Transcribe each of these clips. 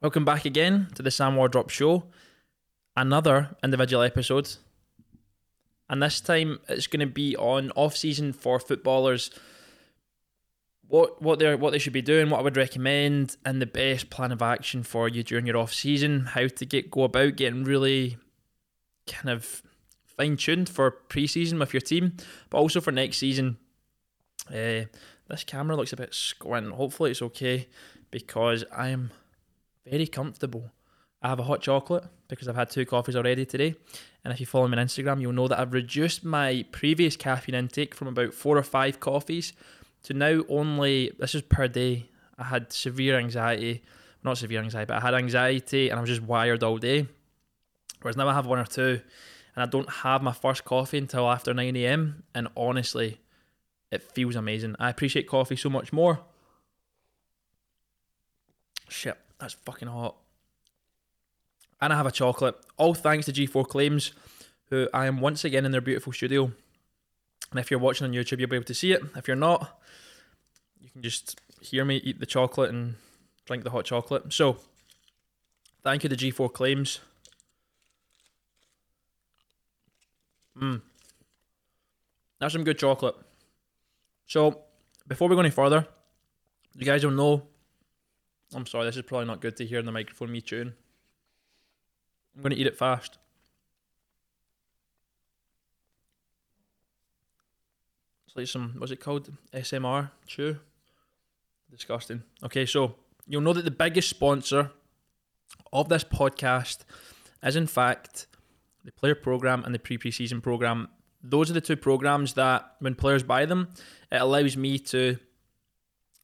Welcome back again to the Sam Wardrop Show. Another individual episode. And this time it's going to be on off season for footballers. What what they what they should be doing, what I would recommend, and the best plan of action for you during your off season. How to get go about getting really kind of fine tuned for pre season with your team, but also for next season. Uh, this camera looks a bit squint. Hopefully it's okay because I am very comfortable. I have a hot chocolate because I've had two coffees already today. And if you follow me on Instagram, you'll know that I've reduced my previous caffeine intake from about four or five coffees to now only, this is per day. I had severe anxiety, not severe anxiety, but I had anxiety and I was just wired all day. Whereas now I have one or two and I don't have my first coffee until after 9 a.m. And honestly, it feels amazing. I appreciate coffee so much more. Shit, that's fucking hot. And I have a chocolate. All thanks to G4 Claims, who I am once again in their beautiful studio. And if you're watching on YouTube, you'll be able to see it. If you're not, you can just hear me eat the chocolate and drink the hot chocolate. So, thank you to G4 Claims. Mmm. That's some good chocolate. So, before we go any further, you guys don't know. I'm sorry, this is probably not good to hear in the microphone me chewing. I'm going to eat it fast. It's like some, what's it called? ASMR chew. Disgusting. Okay, so you'll know that the biggest sponsor of this podcast is, in fact, the player program and the pre preseason program. Those are the two programs that, when players buy them, it allows me to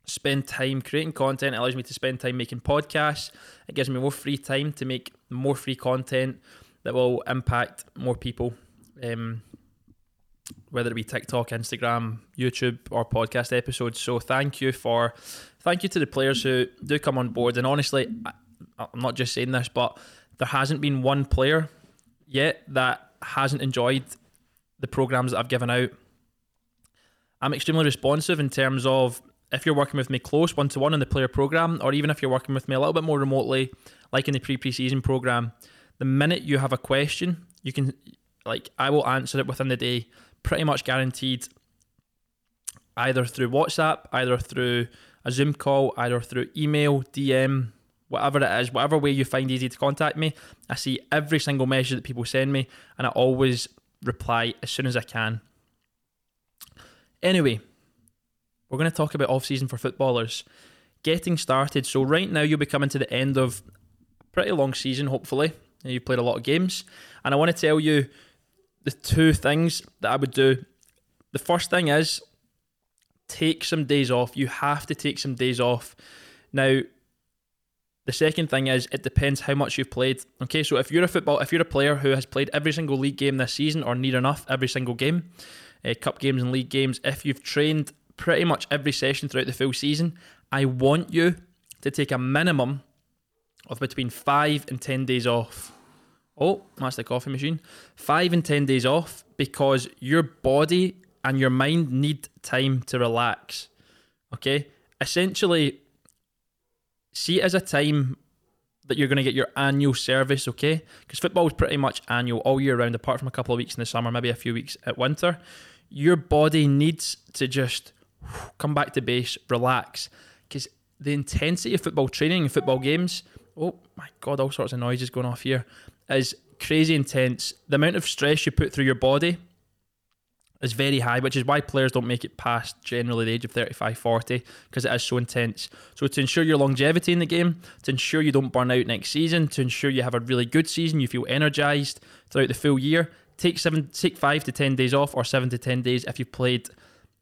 spend time creating content. It allows me to spend time making podcasts. It gives me more free time to make more free content that will impact more people. Um, whether it be TikTok, Instagram, YouTube, or podcast episodes. So thank you for, thank you to the players who do come on board. And honestly, I, I'm not just saying this, but there hasn't been one player yet that hasn't enjoyed the programs that I've given out. I'm extremely responsive in terms of if you're working with me close one to one in the player program, or even if you're working with me a little bit more remotely, like in the pre preseason program, the minute you have a question, you can like I will answer it within the day, pretty much guaranteed. Either through WhatsApp, either through a Zoom call, either through email, DM, whatever it is, whatever way you find easy to contact me. I see every single message that people send me, and I always reply as soon as I can. Anyway, we're going to talk about off season for footballers. Getting started. So right now you'll be coming to the end of a pretty long season, hopefully. You've played a lot of games. And I want to tell you the two things that I would do. The first thing is take some days off. You have to take some days off. Now, the second thing is it depends how much you've played. Okay, so if you're a football, if you're a player who has played every single league game this season or near enough every single game, uh, cup games and league games, if you've trained pretty much every session throughout the full season, I want you to take a minimum of between five and ten days off. Oh, that's the coffee machine. Five and ten days off because your body and your mind need time to relax. Okay? Essentially, see it as a time that you're going to get your annual service, okay? Because football is pretty much annual all year round, apart from a couple of weeks in the summer, maybe a few weeks at winter. Your body needs to just come back to base, relax. Because the intensity of football training and football games, oh my God, all sorts of noises going off here, is crazy intense. The amount of stress you put through your body is very high, which is why players don't make it past generally the age of 35, 40, because it is so intense. So, to ensure your longevity in the game, to ensure you don't burn out next season, to ensure you have a really good season, you feel energized throughout the full year, take seven, take five to 10 days off, or seven to 10 days if you've played.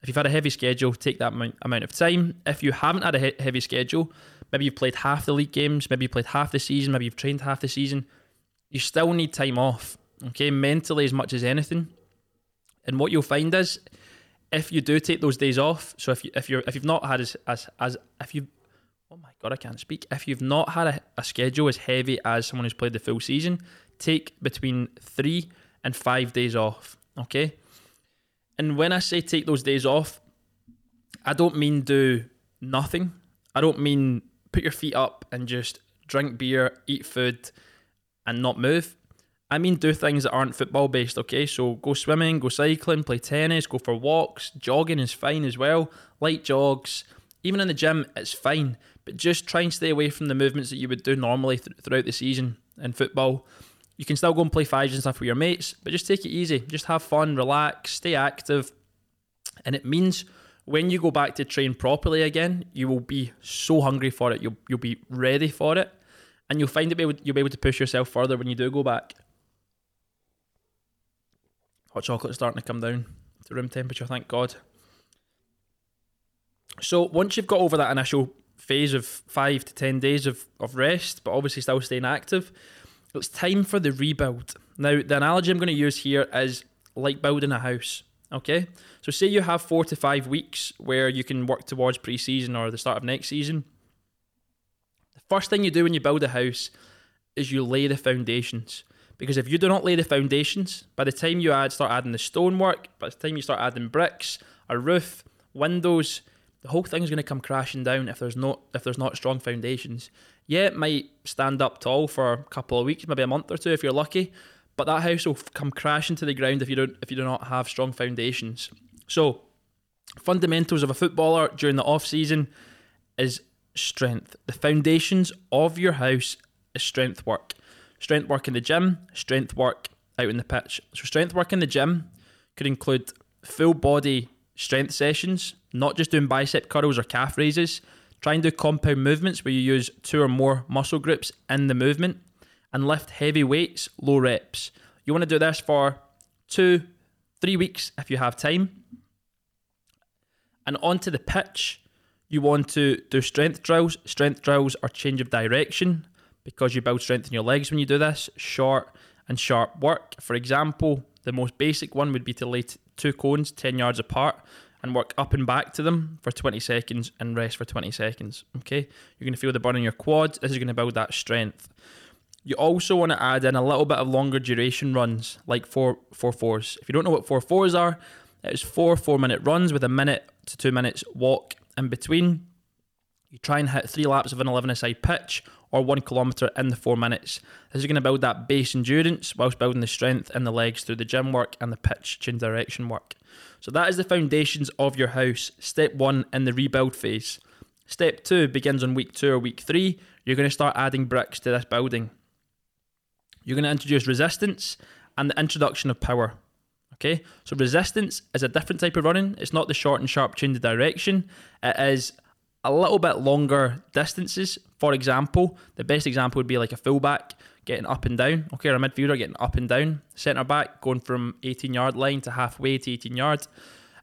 If you've had a heavy schedule, take that amount of time. If you haven't had a heavy schedule, maybe you've played half the league games, maybe you've played half the season, maybe you've trained half the season, you still need time off, okay, mentally as much as anything. And what you'll find is, if you do take those days off, so if you if you're if you've not had as as, as if you oh my god I can't speak if you've not had a, a schedule as heavy as someone who's played the full season, take between three and five days off, okay. And when I say take those days off, I don't mean do nothing. I don't mean put your feet up and just drink beer, eat food, and not move. I mean, do things that aren't football based, okay? So go swimming, go cycling, play tennis, go for walks. Jogging is fine as well. Light jogs. Even in the gym, it's fine. But just try and stay away from the movements that you would do normally th- throughout the season in football. You can still go and play fives and stuff with your mates, but just take it easy. Just have fun, relax, stay active. And it means when you go back to train properly again, you will be so hungry for it. You'll, you'll be ready for it. And you'll find that you'll be able to push yourself further when you do go back. Hot chocolate starting to come down to room temperature, thank God. So once you've got over that initial phase of five to ten days of, of rest, but obviously still staying active, it's time for the rebuild. Now, the analogy I'm going to use here is like building a house. Okay, so say you have four to five weeks where you can work towards pre-season or the start of next season. The first thing you do when you build a house is you lay the foundations. Because if you do not lay the foundations, by the time you add start adding the stonework, by the time you start adding bricks, a roof, windows, the whole thing's going to come crashing down if there's not if there's not strong foundations. Yeah, it might stand up tall for a couple of weeks, maybe a month or two if you're lucky, but that house will come crashing to the ground if you don't if you do not have strong foundations. So, fundamentals of a footballer during the off season is strength. The foundations of your house is strength work. Strength work in the gym, strength work out in the pitch. So, strength work in the gym could include full body strength sessions, not just doing bicep curls or calf raises. Try and do compound movements where you use two or more muscle groups in the movement and lift heavy weights, low reps. You want to do this for two, three weeks if you have time. And onto the pitch, you want to do strength drills. Strength drills are change of direction because you build strength in your legs when you do this. Short and sharp work. For example, the most basic one would be to lay two cones 10 yards apart and work up and back to them for 20 seconds and rest for 20 seconds. Okay, you're going to feel the burn in your quads. This is going to build that strength. You also want to add in a little bit of longer duration runs, like four four fours. If you don't know what four fours are, it's four four minute runs with a minute to two minutes walk in between. You try and hit three laps of an 11 aside pitch or one kilometre in the four minutes. This is going to build that base endurance whilst building the strength in the legs through the gym work and the pitch change direction work. So that is the foundations of your house. Step one in the rebuild phase. Step two begins on week two or week three. You're going to start adding bricks to this building. You're going to introduce resistance and the introduction of power. Okay, so resistance is a different type of running. It's not the short and sharp change of direction. It is a little bit longer distances. For example, the best example would be like a fullback getting up and down, okay, or a midfielder getting up and down, centre back going from 18 yard line to halfway to 18 yards.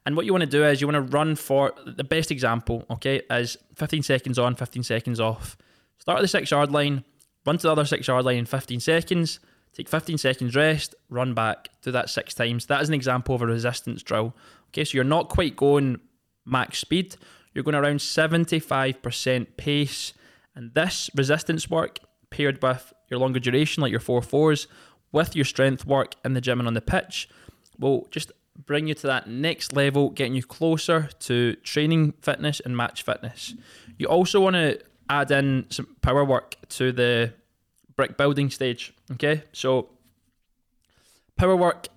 And what you want to do is you want to run for the best example, okay, is 15 seconds on, 15 seconds off. Start at the six yard line, run to the other six yard line in 15 seconds, take 15 seconds rest, run back, do that six times. That is an example of a resistance drill. Okay, so you're not quite going max speed, you're going around 75% pace. And this resistance work paired with your longer duration, like your four fours, with your strength work in the gym and on the pitch, will just bring you to that next level, getting you closer to training fitness and match fitness. You also want to add in some power work to the brick building stage. Okay, so power work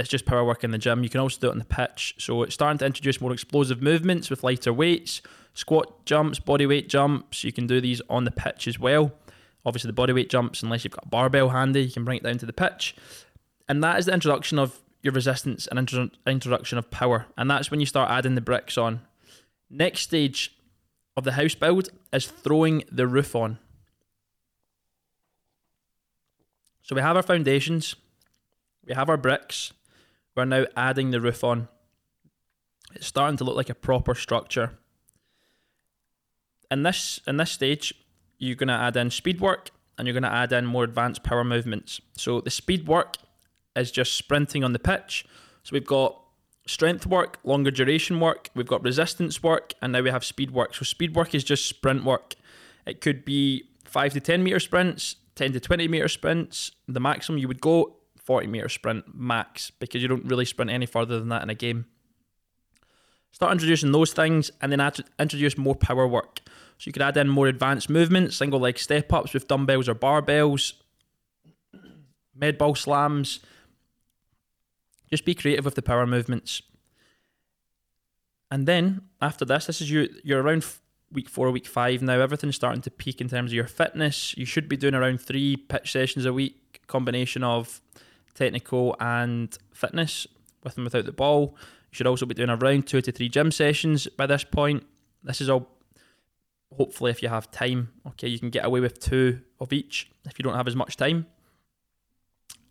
it's just power work in the gym. You can also do it on the pitch. So it's starting to introduce more explosive movements with lighter weights, squat jumps, body weight jumps. You can do these on the pitch as well. Obviously, the body weight jumps, unless you've got a barbell handy, you can bring it down to the pitch. And that is the introduction of your resistance and intro- introduction of power. And that's when you start adding the bricks on. Next stage of the house build is throwing the roof on. So we have our foundations, we have our bricks, we're now adding the roof on. It's starting to look like a proper structure. In this in this stage, you're going to add in speed work and you're going to add in more advanced power movements. So the speed work is just sprinting on the pitch. So we've got strength work, longer duration work, we've got resistance work, and now we have speed work. So speed work is just sprint work. It could be 5 to 10 meter sprints, 10 to 20 meter sprints. The maximum you would go 40 meter sprint max because you don't really sprint any further than that in a game. Start introducing those things and then introduce more power work. So you could add in more advanced movements, single leg step ups with dumbbells or barbells, med ball slams. Just be creative with the power movements. And then after this, this is you. You're around week four, week five now. Everything's starting to peak in terms of your fitness. You should be doing around three pitch sessions a week, combination of technical and fitness with and without the ball. You should also be doing around two to three gym sessions by this point. This is all hopefully if you have time. Okay, you can get away with two of each if you don't have as much time.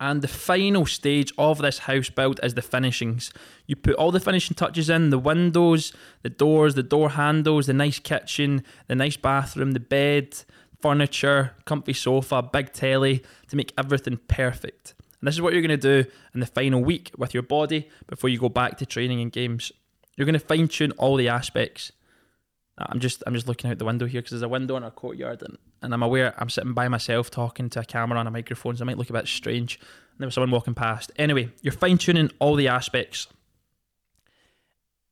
And the final stage of this house build is the finishings. You put all the finishing touches in the windows, the doors, the door handles, the nice kitchen, the nice bathroom, the bed, furniture, comfy sofa, big telly to make everything perfect. And this is what you're going to do in the final week with your body before you go back to training and games. You're going to fine tune all the aspects. Uh, I'm just I'm just looking out the window here because there's a window in our courtyard and, and I'm aware I'm sitting by myself talking to a camera on a microphone, so I might look a bit strange. And there was someone walking past. Anyway, you're fine tuning all the aspects.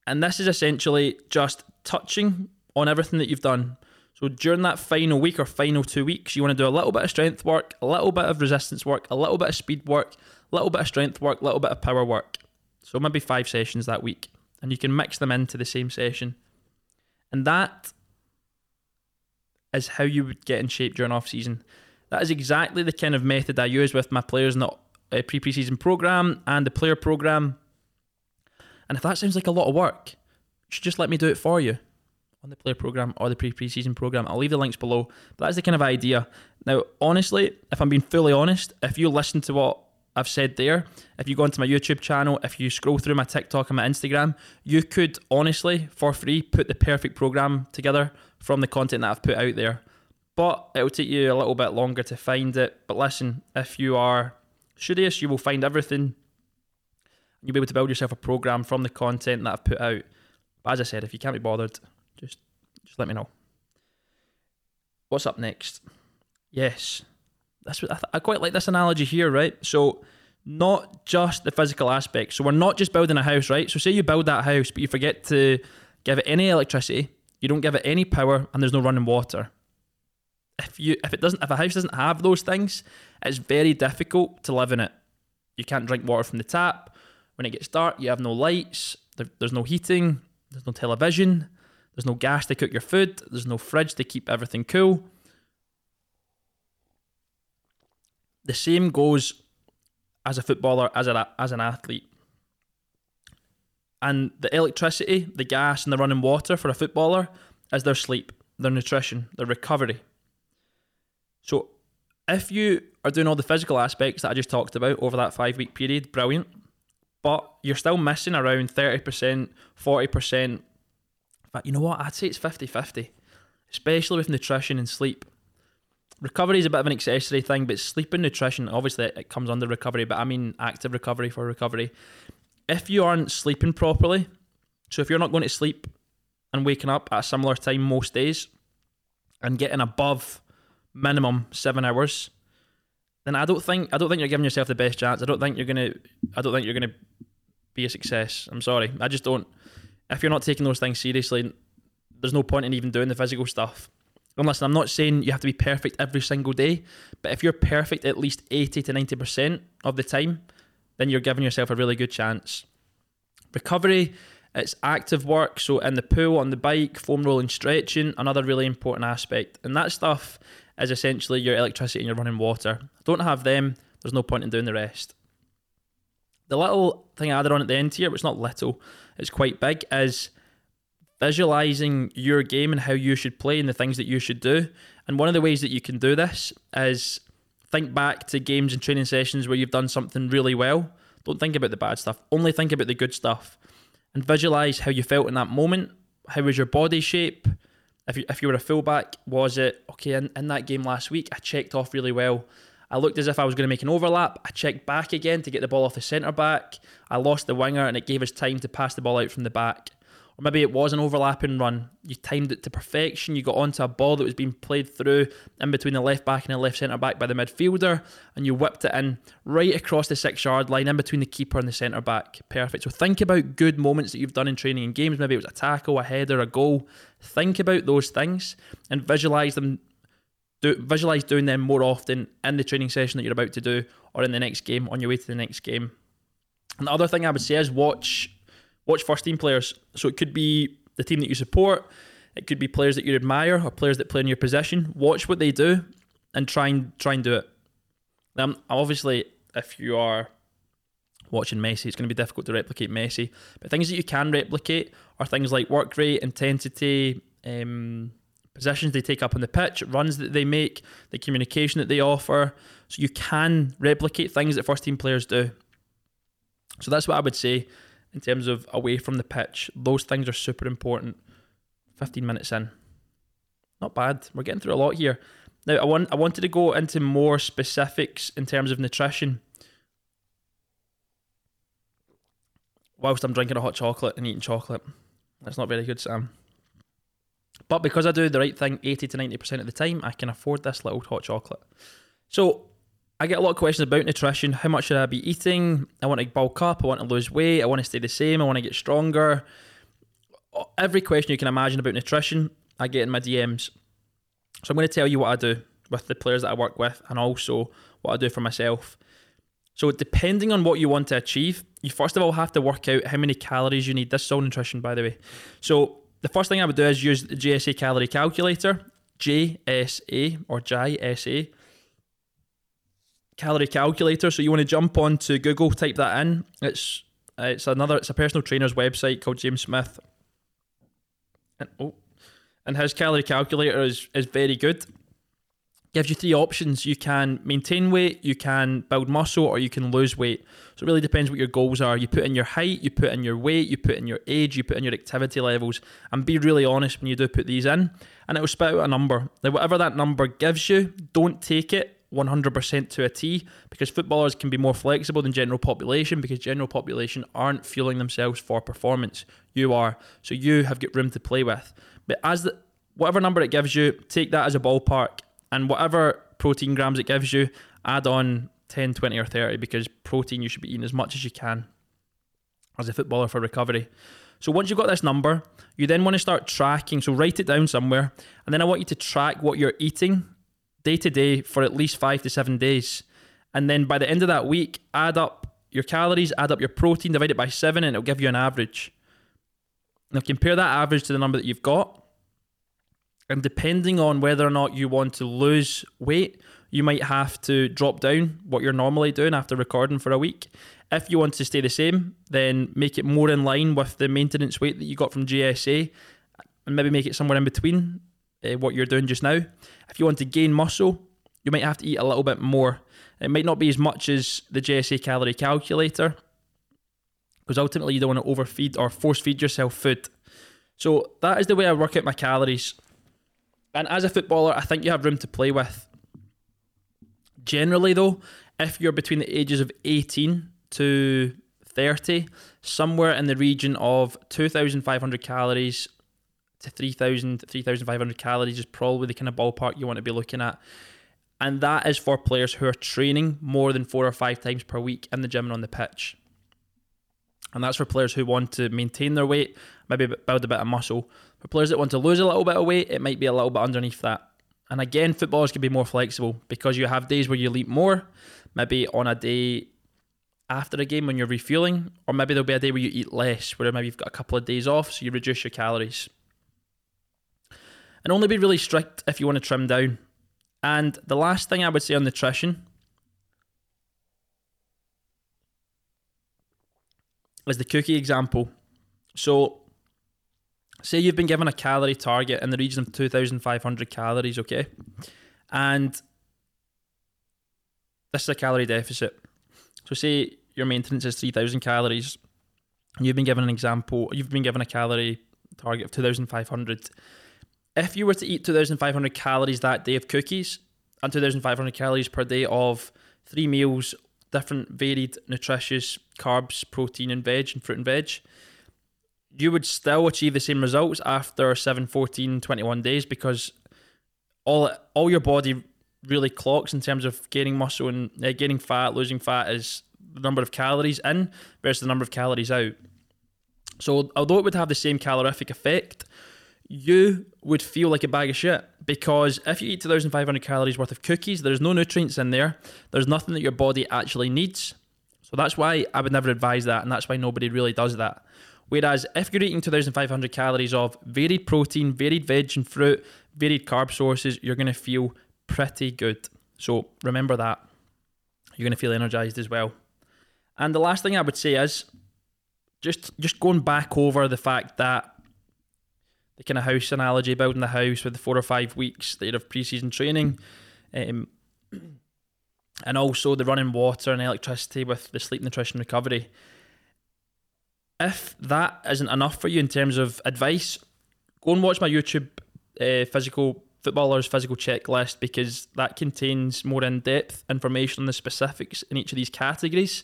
And this is essentially just touching on everything that you've done. So during that final week or final two weeks, you want to do a little bit of strength work, a little bit of resistance work, a little bit of speed work, a little bit of strength work, a little bit of power work. So maybe five sessions that week. And you can mix them into the same session. And that is how you would get in shape during off season. That is exactly the kind of method I use with my players in the uh, pre preseason program and the player program. And if that sounds like a lot of work, you should just let me do it for you on the player program or the pre preseason program. I'll leave the links below. But that's the kind of idea. Now, honestly, if I'm being fully honest, if you listen to what I've said there, if you go onto my YouTube channel, if you scroll through my TikTok and my Instagram, you could honestly, for free, put the perfect program together from the content that I've put out there. But it'll take you a little bit longer to find it. But listen, if you are studious, you will find everything. You'll be able to build yourself a program from the content that I've put out. But as I said, if you can't be bothered, just just let me know. What's up next? Yes, that's what I, th- I quite like this analogy here, right? So not just the physical aspect. So we're not just building a house, right? So say you build that house, but you forget to give it any electricity, you don't give it any power, and there's no running water. If you if it doesn't if a house doesn't have those things, it's very difficult to live in it. You can't drink water from the tap. When it gets dark, you have no lights. There, there's no heating. There's no television. There's no gas to cook your food. There's no fridge to keep everything cool. The same goes as a footballer, as a as an athlete. And the electricity, the gas, and the running water for a footballer is their sleep, their nutrition, their recovery. So, if you are doing all the physical aspects that I just talked about over that five week period, brilliant. But you're still missing around 30%, 40%. But you know what? I'd say it's 50 50, especially with nutrition and sleep recovery is a bit of an accessory thing, but sleep and nutrition obviously it comes under recovery. But I mean active recovery for recovery. If you aren't sleeping properly, so if you're not going to sleep and waking up at a similar time most days, and getting above minimum seven hours, then I don't think I don't think you're giving yourself the best chance. I don't think you're gonna I don't think you're gonna be a success. I'm sorry. I just don't. If you're not taking those things seriously, there's no point in even doing the physical stuff. And listen, I'm not saying you have to be perfect every single day, but if you're perfect at least 80 to 90% of the time, then you're giving yourself a really good chance. Recovery, it's active work. So, in the pool, on the bike, foam rolling, stretching, another really important aspect. And that stuff is essentially your electricity and your running water. Don't have them, there's no point in doing the rest. The little thing I added on at the end here, which is not little, it's quite big, is visualizing your game and how you should play and the things that you should do. And one of the ways that you can do this is think back to games and training sessions where you've done something really well. Don't think about the bad stuff, only think about the good stuff. And visualize how you felt in that moment. How was your body shape? If you, if you were a fullback, was it okay in, in that game last week? I checked off really well. I looked as if I was going to make an overlap. I checked back again to get the ball off the centre back. I lost the winger and it gave us time to pass the ball out from the back or maybe it was an overlapping run. You timed it to perfection. You got onto a ball that was being played through in between the left back and the left centre back by the midfielder, and you whipped it in right across the six yard line in between the keeper and the centre back. Perfect. So think about good moments that you've done in training and games. Maybe it was a tackle, a header, a goal. Think about those things and visualize them. Do, visualize doing them more often in the training session that you're about to do or in the next game on your way to the next game. And the other thing I would say is watch watch first team players. So it could be the team that you support, it could be players that you admire or players that play in your position. Watch what they do and try and try and do it. Now, obviously, if you are watching Messi, it's going to be difficult to replicate Messi. But things that you can replicate are things like work rate, intensity, um, positions they take up on the pitch, runs that they make, the communication that they offer. So you can replicate things that first team players do. So that's what I would say in terms of away from the pitch. Those things are super important. 15 minutes in. Not bad. We're getting through a lot here. Now I want I wanted to go into more specifics in terms of nutrition. Whilst I'm drinking a hot chocolate and eating chocolate. That's not very good, Sam. But because I do the right thing 80 to 90% of the time, I can afford this little hot chocolate. So I get a lot of questions about nutrition. How much should I be eating? I want to bulk up. I want to lose weight. I want to stay the same. I want to get stronger. Every question you can imagine about nutrition, I get in my DMs. So I'm going to tell you what I do with the players that I work with and also what I do for myself. So, depending on what you want to achieve, you first of all have to work out how many calories you need. This is all nutrition, by the way. So, the first thing I would do is use the JSA calorie calculator, JSA or JSA calorie calculator. So you want to jump onto Google, type that in. It's it's another it's a personal trainer's website called James Smith. And oh, and his calorie calculator is is very good. Gives you three options. You can maintain weight, you can build muscle, or you can lose weight. So it really depends what your goals are. You put in your height, you put in your weight, you put in your age, you put in your activity levels, and be really honest when you do put these in, and it will spit out a number. Now, whatever that number gives you, don't take it 100% to a T because footballers can be more flexible than general population because general population aren't fueling themselves for performance. You are. So you have got room to play with. But as the, whatever number it gives you, take that as a ballpark and whatever protein grams it gives you, add on 10, 20 or 30 because protein you should be eating as much as you can as a footballer for recovery. So once you've got this number, you then want to start tracking. So write it down somewhere, and then I want you to track what you're eating day to day for at least five to seven days. And then by the end of that week, add up your calories, add up your protein, divide it by seven, and it'll give you an average. Now compare that average to the number that you've got. And depending on whether or not you want to lose weight, you might have to drop down what you're normally doing after recording for a week. If you want to stay the same, then make it more in line with the maintenance weight that you got from JSA and maybe make it somewhere in between uh, what you're doing just now. If you want to gain muscle, you might have to eat a little bit more. It might not be as much as the JSA calorie calculator, because ultimately you don't want to overfeed or force feed yourself food. So that is the way I work out my calories. And as a footballer, I think you have room to play with. Generally, though, if you're between the ages of 18 to 30, somewhere in the region of 2,500 calories to 3,000, 3,500 calories is probably the kind of ballpark you want to be looking at. And that is for players who are training more than four or five times per week in the gym and on the pitch. And that's for players who want to maintain their weight, maybe build a bit of muscle. For players that want to lose a little bit of weight, it might be a little bit underneath that. And again, footballers can be more flexible because you have days where you leap more, maybe on a day after a game when you're refueling, or maybe there'll be a day where you eat less, where maybe you've got a couple of days off, so you reduce your calories and only be really strict if you want to trim down. And the last thing I would say on nutrition is the cookie example. So, say you've been given a calorie target in the region of 2,500 calories, okay? And this is a calorie deficit. So, say your maintenance is 3,000 calories. You've been given an example, you've been given a calorie target of 2,500 if you were to eat 2,500 calories that day of cookies and 2,500 calories per day of three meals, different varied nutritious carbs, protein, and veg, and fruit and veg, you would still achieve the same results after 7, 14, 21 days because all all your body really clocks in terms of gaining muscle and uh, gaining fat, losing fat is the number of calories in versus the number of calories out. So although it would have the same calorific effect, you would feel like a bag of shit because if you eat 2,500 calories worth of cookies, there's no nutrients in there. There's nothing that your body actually needs. So that's why I would never advise that, and that's why nobody really does that. Whereas if you're eating 2,500 calories of varied protein, varied veg and fruit, varied carb sources, you're going to feel pretty good. So remember that. You're going to feel energized as well. And the last thing I would say is just just going back over the fact that the kind of house analogy, building the house with the four or five weeks there of preseason training, um, and also the running water and electricity with the sleep, nutrition, recovery. If that isn't enough for you in terms of advice, go and watch my YouTube uh, physical footballers physical checklist because that contains more in depth information on the specifics in each of these categories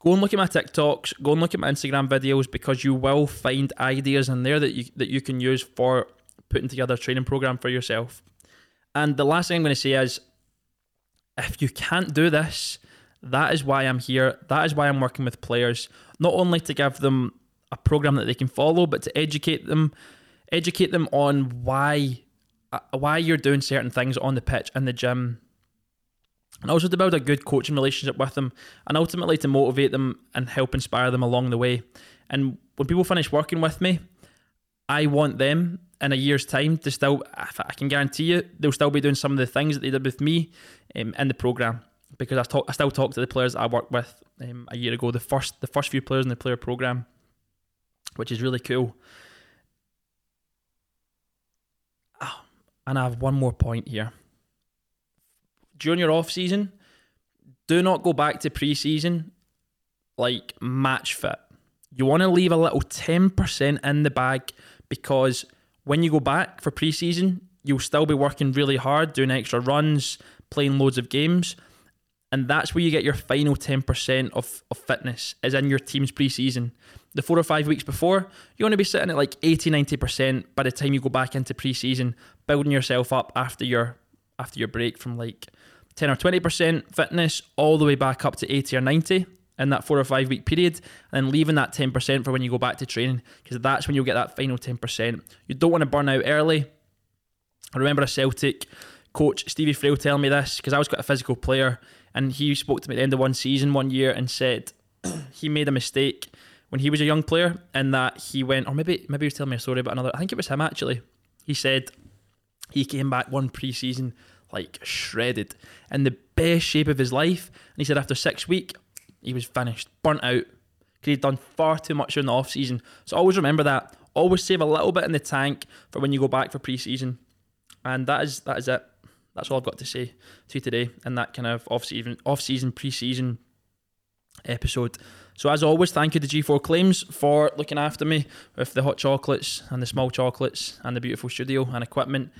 go and look at my TikToks, go and look at my Instagram videos because you will find ideas in there that you that you can use for putting together a training program for yourself. And the last thing I'm going to say is if you can't do this, that is why I'm here. That is why I'm working with players, not only to give them a program that they can follow, but to educate them, educate them on why uh, why you're doing certain things on the pitch and the gym and also to build a good coaching relationship with them and ultimately to motivate them and help inspire them along the way. And when people finish working with me, I want them in a year's time to still, I can guarantee you, they'll still be doing some of the things that they did with me um, in the program because I, talk, I still talk to the players I worked with um, a year ago, the first the first few players in the player program, which is really cool. Oh, and I have one more point here during your off season, do not go back to pre-season like match fit. You want to leave a little 10% in the bag because when you go back for pre-season, you'll still be working really hard, doing extra runs, playing loads of games. And that's where you get your final 10% of, of fitness, is in your team's pre-season. The four or five weeks before, you want to be sitting at like 80, 90% by the time you go back into pre-season, building yourself up after your after your break from like 10 or 20% fitness all the way back up to 80 or 90 in that four or five week period, and then leaving that 10% for when you go back to training, because that's when you'll get that final 10%. You don't want to burn out early. I remember a Celtic coach, Stevie Frail, telling me this, because I was quite a physical player, and he spoke to me at the end of one season one year and said he made a mistake when he was a young player, and that he went, or maybe maybe he was telling me a story about another, I think it was him actually. He said he came back one pre season like shredded, in the best shape of his life. And he said after six week, he was finished, burnt out, because he'd done far too much in the off season. So always remember that. Always save a little bit in the tank for when you go back for pre-season. And that is that is it. That's all I've got to say to you today in that kind of off season, off season, pre-season episode. So as always, thank you to G4 Claims for looking after me with the hot chocolates and the small chocolates and the beautiful studio and equipment.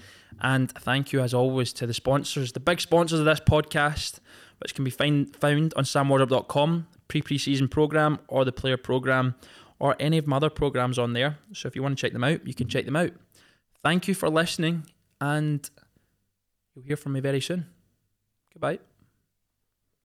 And thank you, as always, to the sponsors, the big sponsors of this podcast, which can be find, found on samwardrop.com, pre preseason program or the player program, or any of my other programs on there. So if you want to check them out, you can check them out. Thank you for listening, and you'll hear from me very soon. Goodbye.